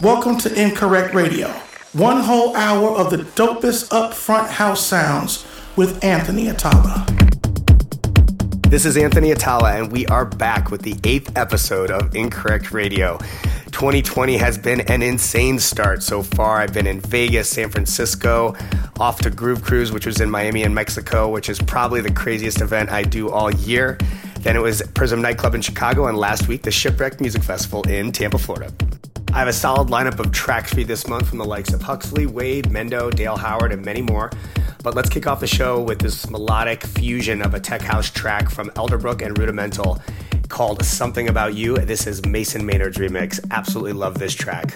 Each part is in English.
Welcome to Incorrect Radio. One whole hour of the dopest upfront house sounds with Anthony Attalla. This is Anthony Attalla, and we are back with the eighth episode of Incorrect Radio. 2020 has been an insane start so far. I've been in Vegas, San Francisco, off to Groove Cruise, which was in Miami and Mexico, which is probably the craziest event I do all year. Then it was Prism Nightclub in Chicago, and last week, the Shipwreck Music Festival in Tampa, Florida. I have a solid lineup of tracks for you this month from the likes of Huxley, Wade, Mendo, Dale Howard, and many more. But let's kick off the show with this melodic fusion of a tech house track from Elderbrook and Rudimental called Something About You. This is Mason Maynard's remix. Absolutely love this track.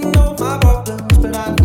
can know my problems, but I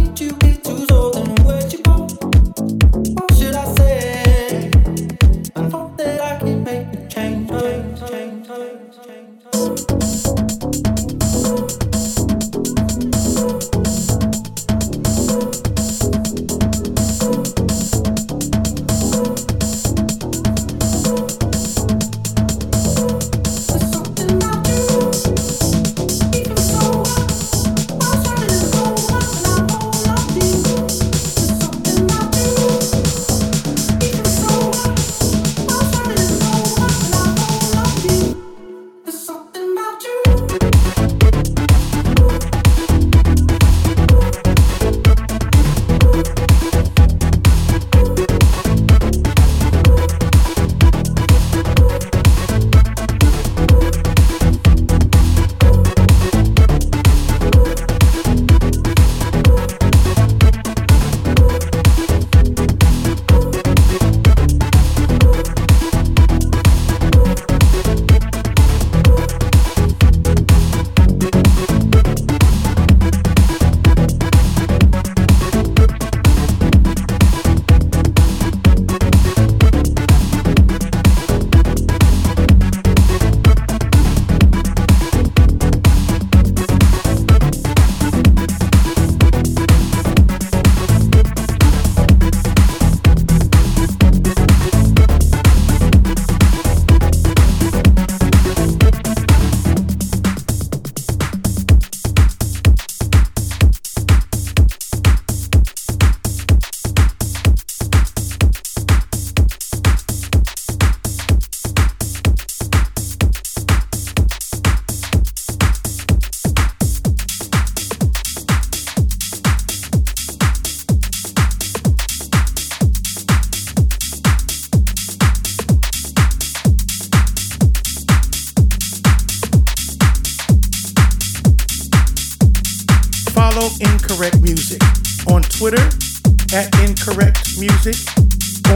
Music,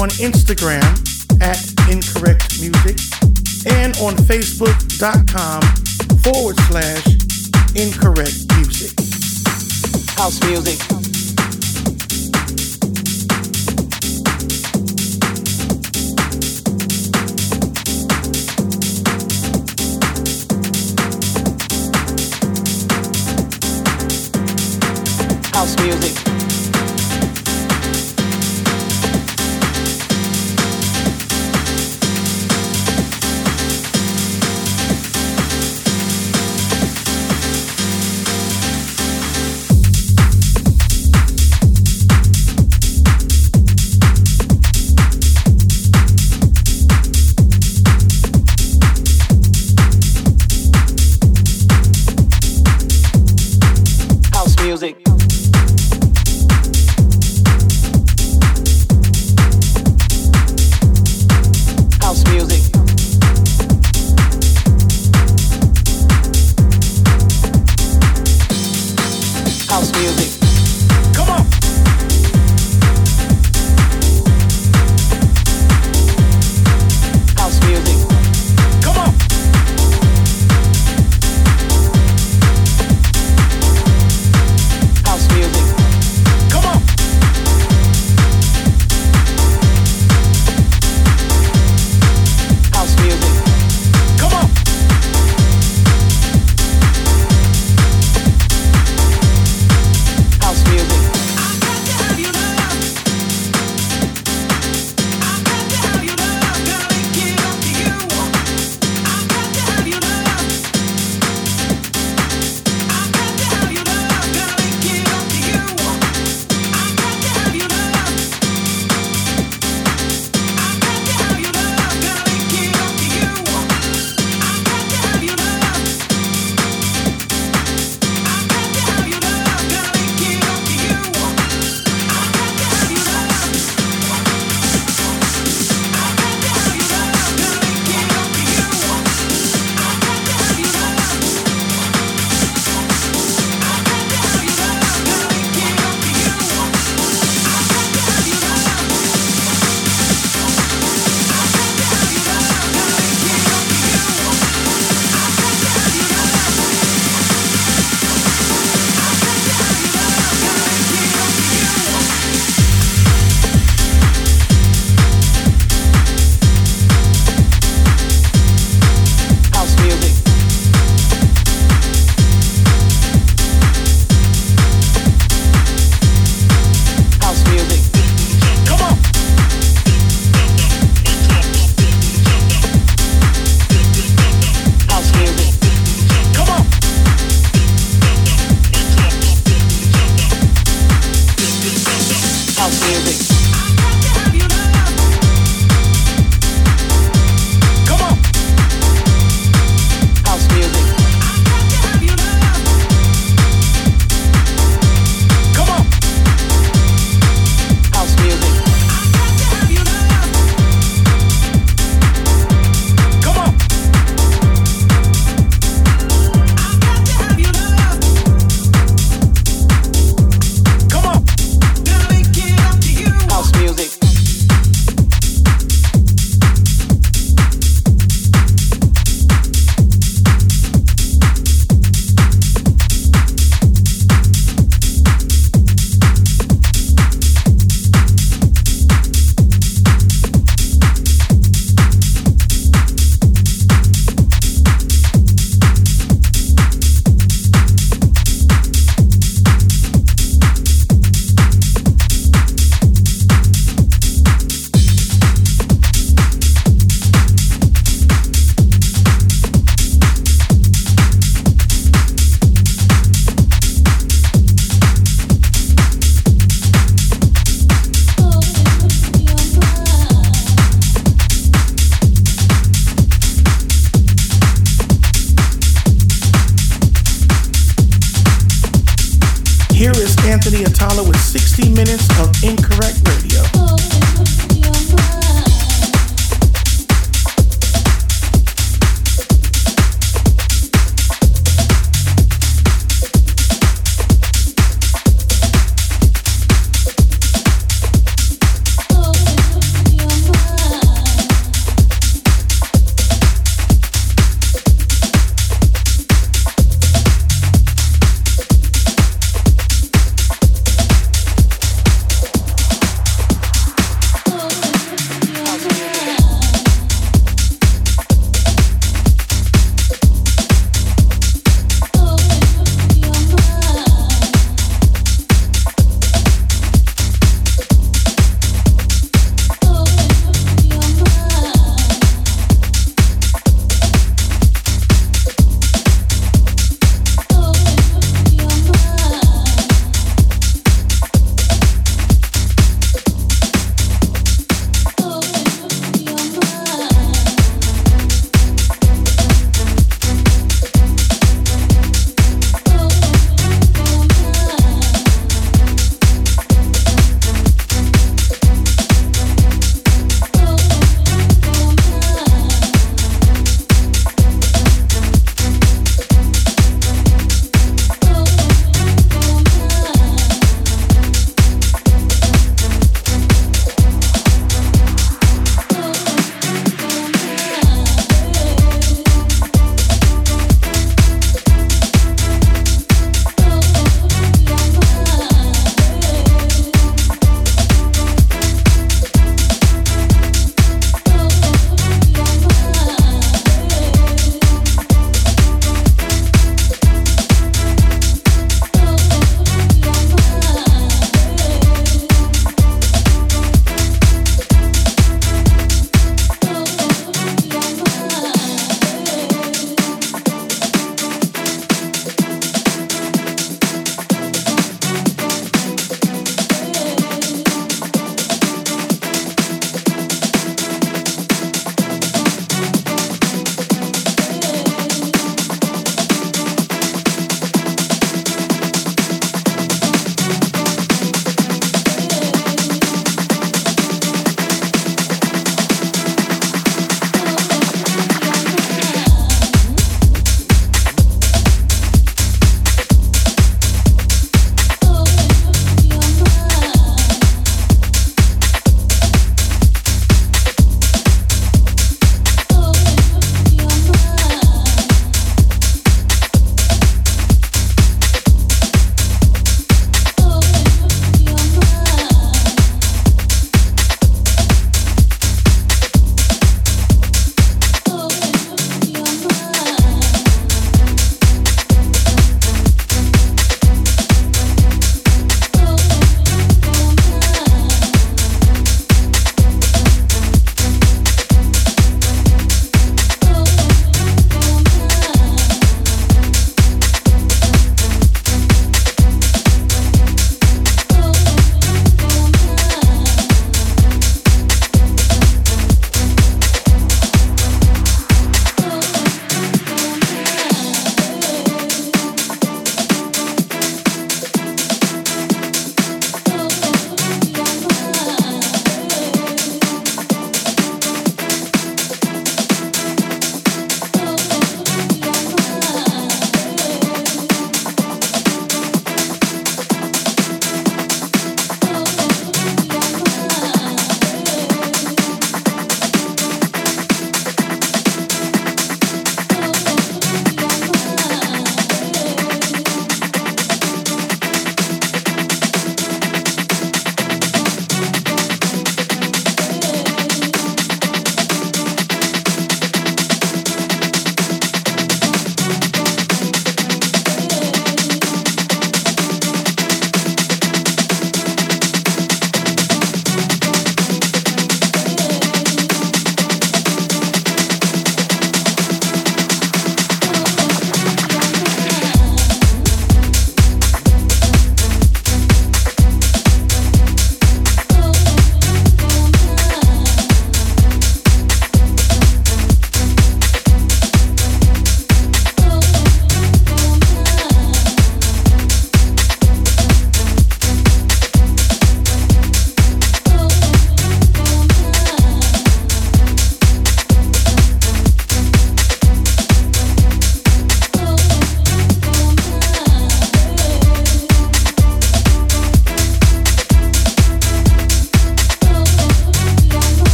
on Instagram at Incorrect Music, and on Facebook.com forward slash Incorrect Music. House music. House music. music.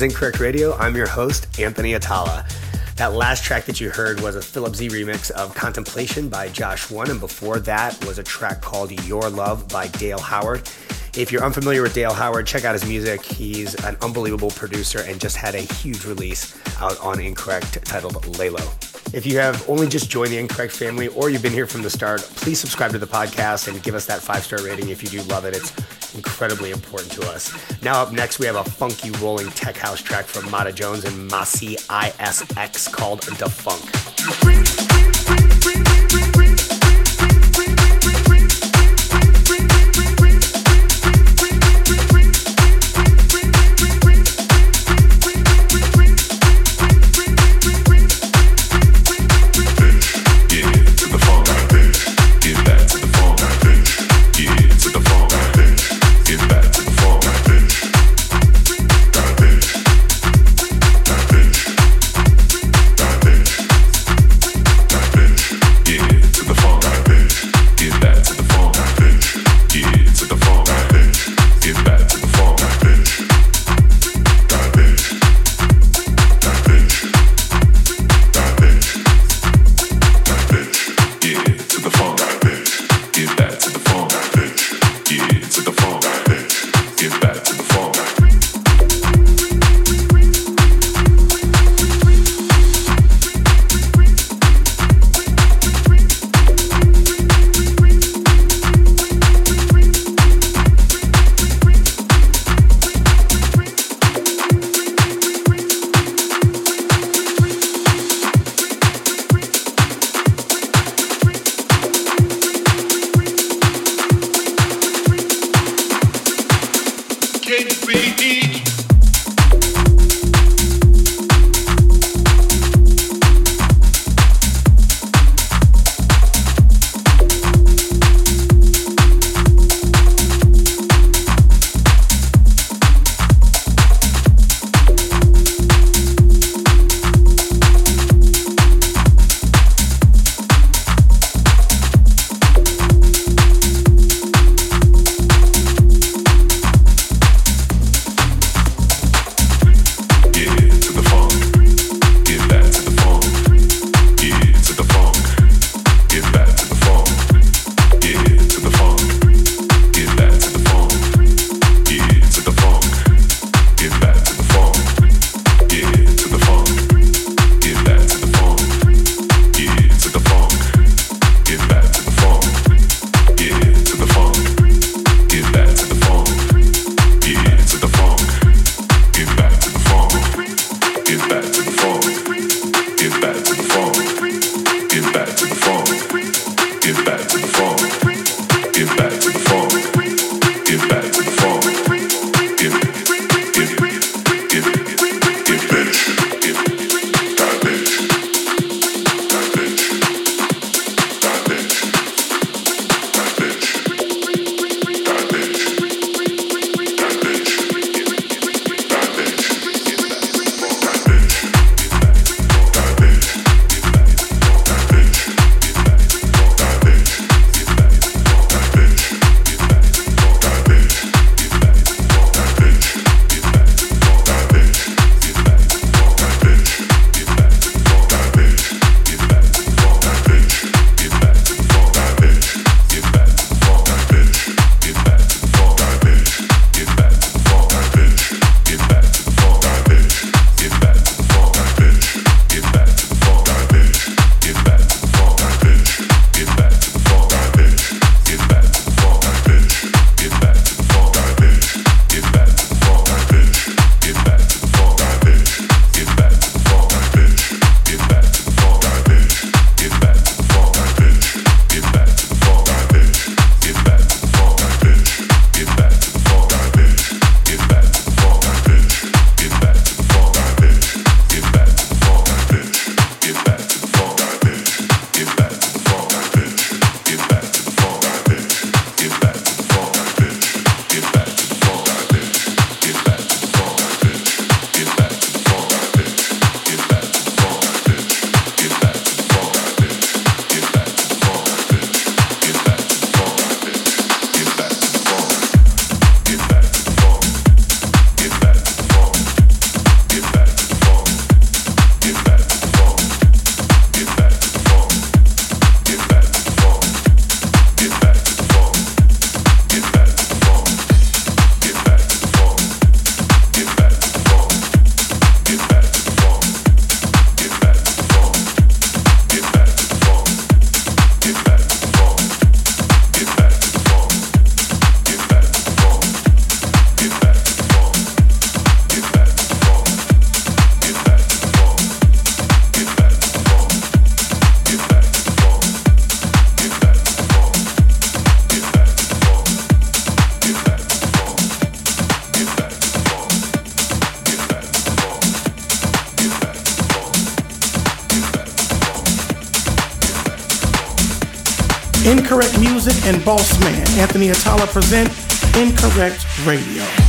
Is Incorrect Radio. I'm your host, Anthony Attalla. That last track that you heard was a Philip Z remix of Contemplation by Josh One, and before that was a track called Your Love by Dale Howard. If you're unfamiliar with Dale Howard, check out his music. He's an unbelievable producer and just had a huge release out on Incorrect titled Lalo. If you have only just joined the Incorrect family or you've been here from the start, please subscribe to the podcast and give us that five star rating if you do love it. It's incredibly important to us. Now, up next, we have a funky rolling tech house track from Mata Jones and Masi ISX called Da Anthony Attalla present Incorrect Radio.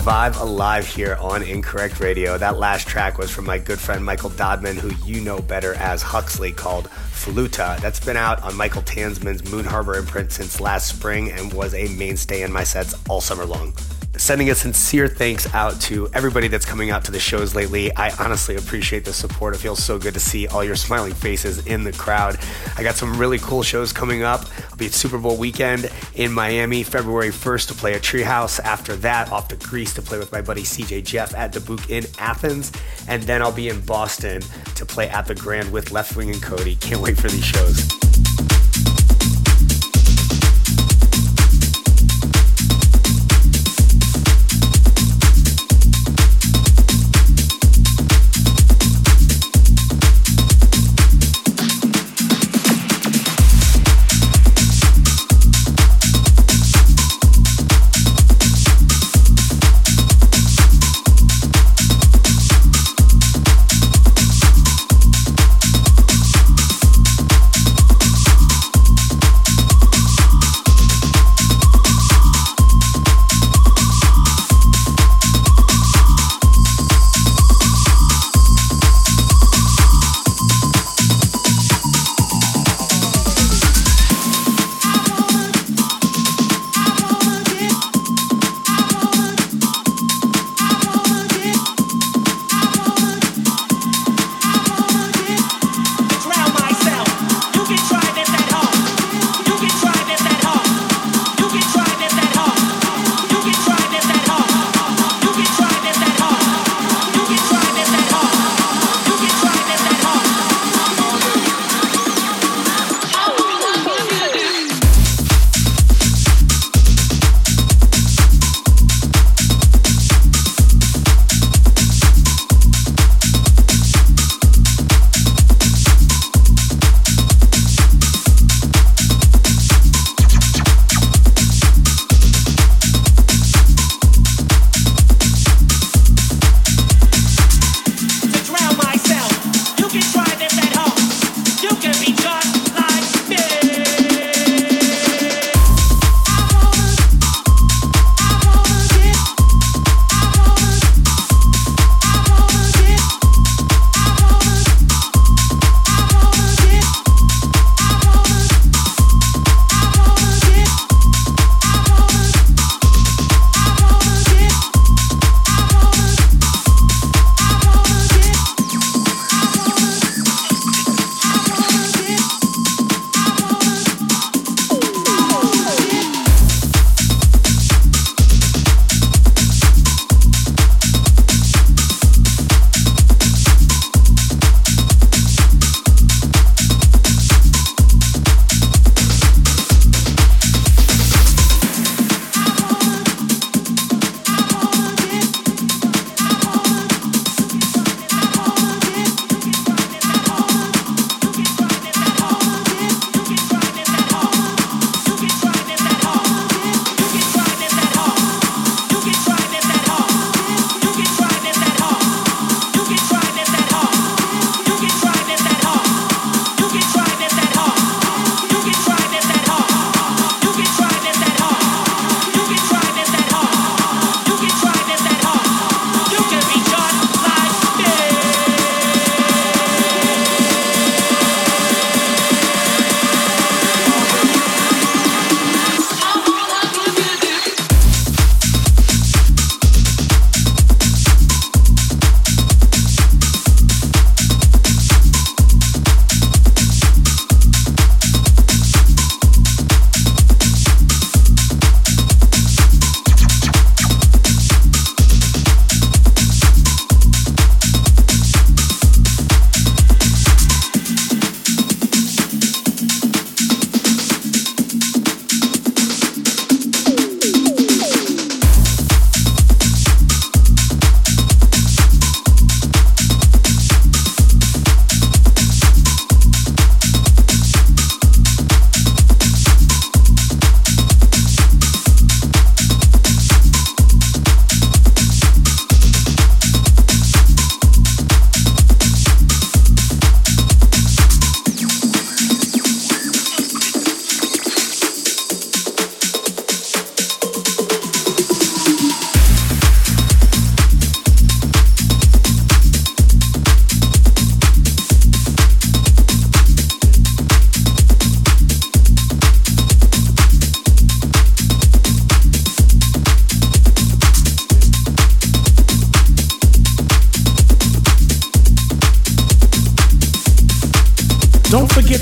Vibe alive here on Incorrect Radio. That last track was from my good friend Michael Dodman, who you know better as Huxley, called Fluta. That's been out on Michael Tanzmann's Moon Harbour imprint since last spring and was a mainstay in my sets all summer long sending a sincere thanks out to everybody that's coming out to the shows lately. I honestly appreciate the support. It feels so good to see all your smiling faces in the crowd. I got some really cool shows coming up. I'll be at Super Bowl weekend in Miami, February 1st to play at Treehouse. After that, off to Greece to play with my buddy CJ Jeff at Dubuque in Athens. And then I'll be in Boston to play at the Grand with Leftwing and Kody. Can't wait for these shows.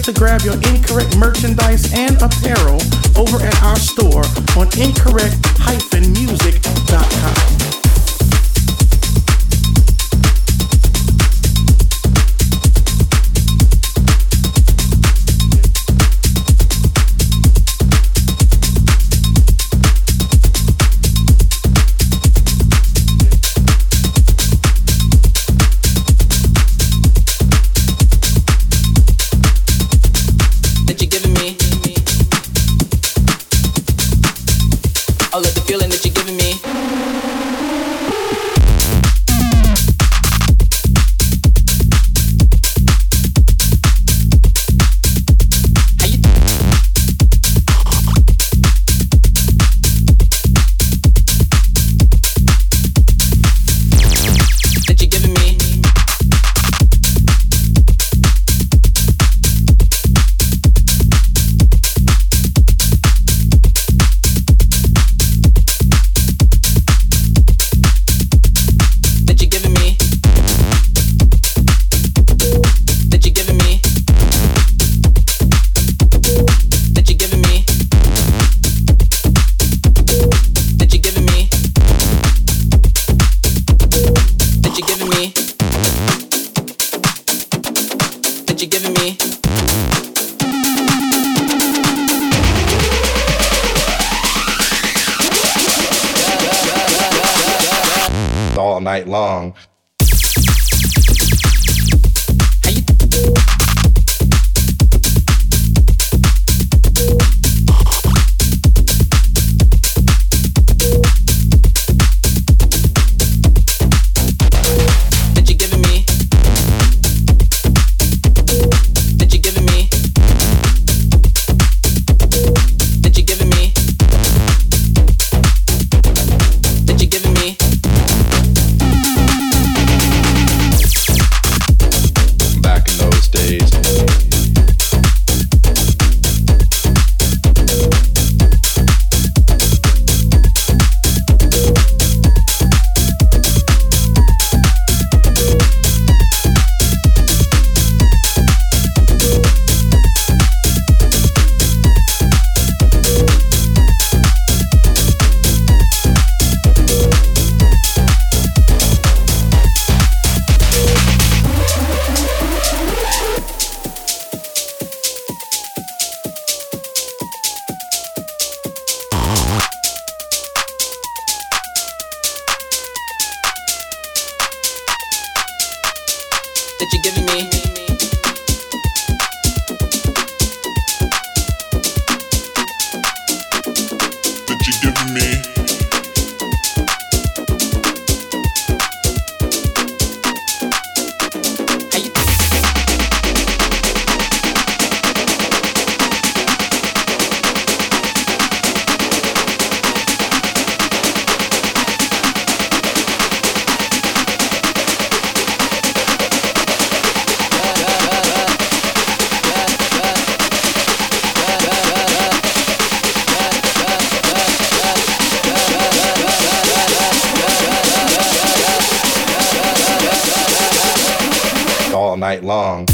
To grab your incorrect merchandise and apparel over at our store on incorrect-music.com. night long.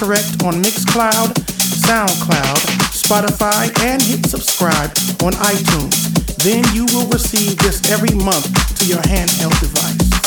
Incorrect on Mixcloud, SoundCloud, Spotify, and hit subscribe on iTunes. Then you will receive this every month to your handheld device.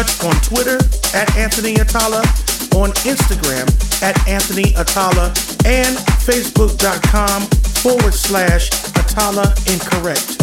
Touch on Twitter at Anthony Attalla, on Instagram at Anthony Attalla, and Facebook.com forward slash Attalla Incorrect.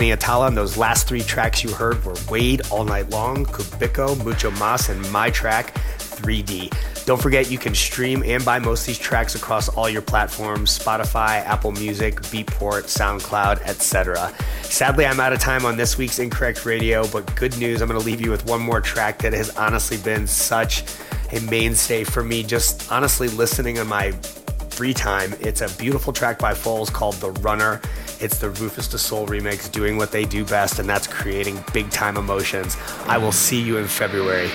Anthony Attalla, and those last three tracks you heard were Wade All Night Long, Kubico, Mucho Mas, and my track, 3D. Don't forget you can stream and buy most of these tracks across all your platforms Spotify, Apple Music, Beatport, SoundCloud, etc. Sadly, I'm out of time on this week's Incorrect Radio, but good news, I'm going to leave you with one more track that has honestly been such a mainstay for me, just honestly listening on my free time. It's a beautiful track by Foals called The Runner. It's the Rufus Du Sol remix doing what they do best, and that's creating big time emotions. I will see you in February.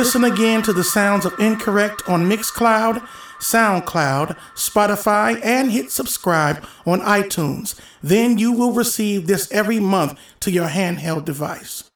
Listen again to the sounds of Incorrect on Mixcloud, SoundCloud, Spotify, and hit subscribe on iTunes. Then you will receive this every month to your handheld device.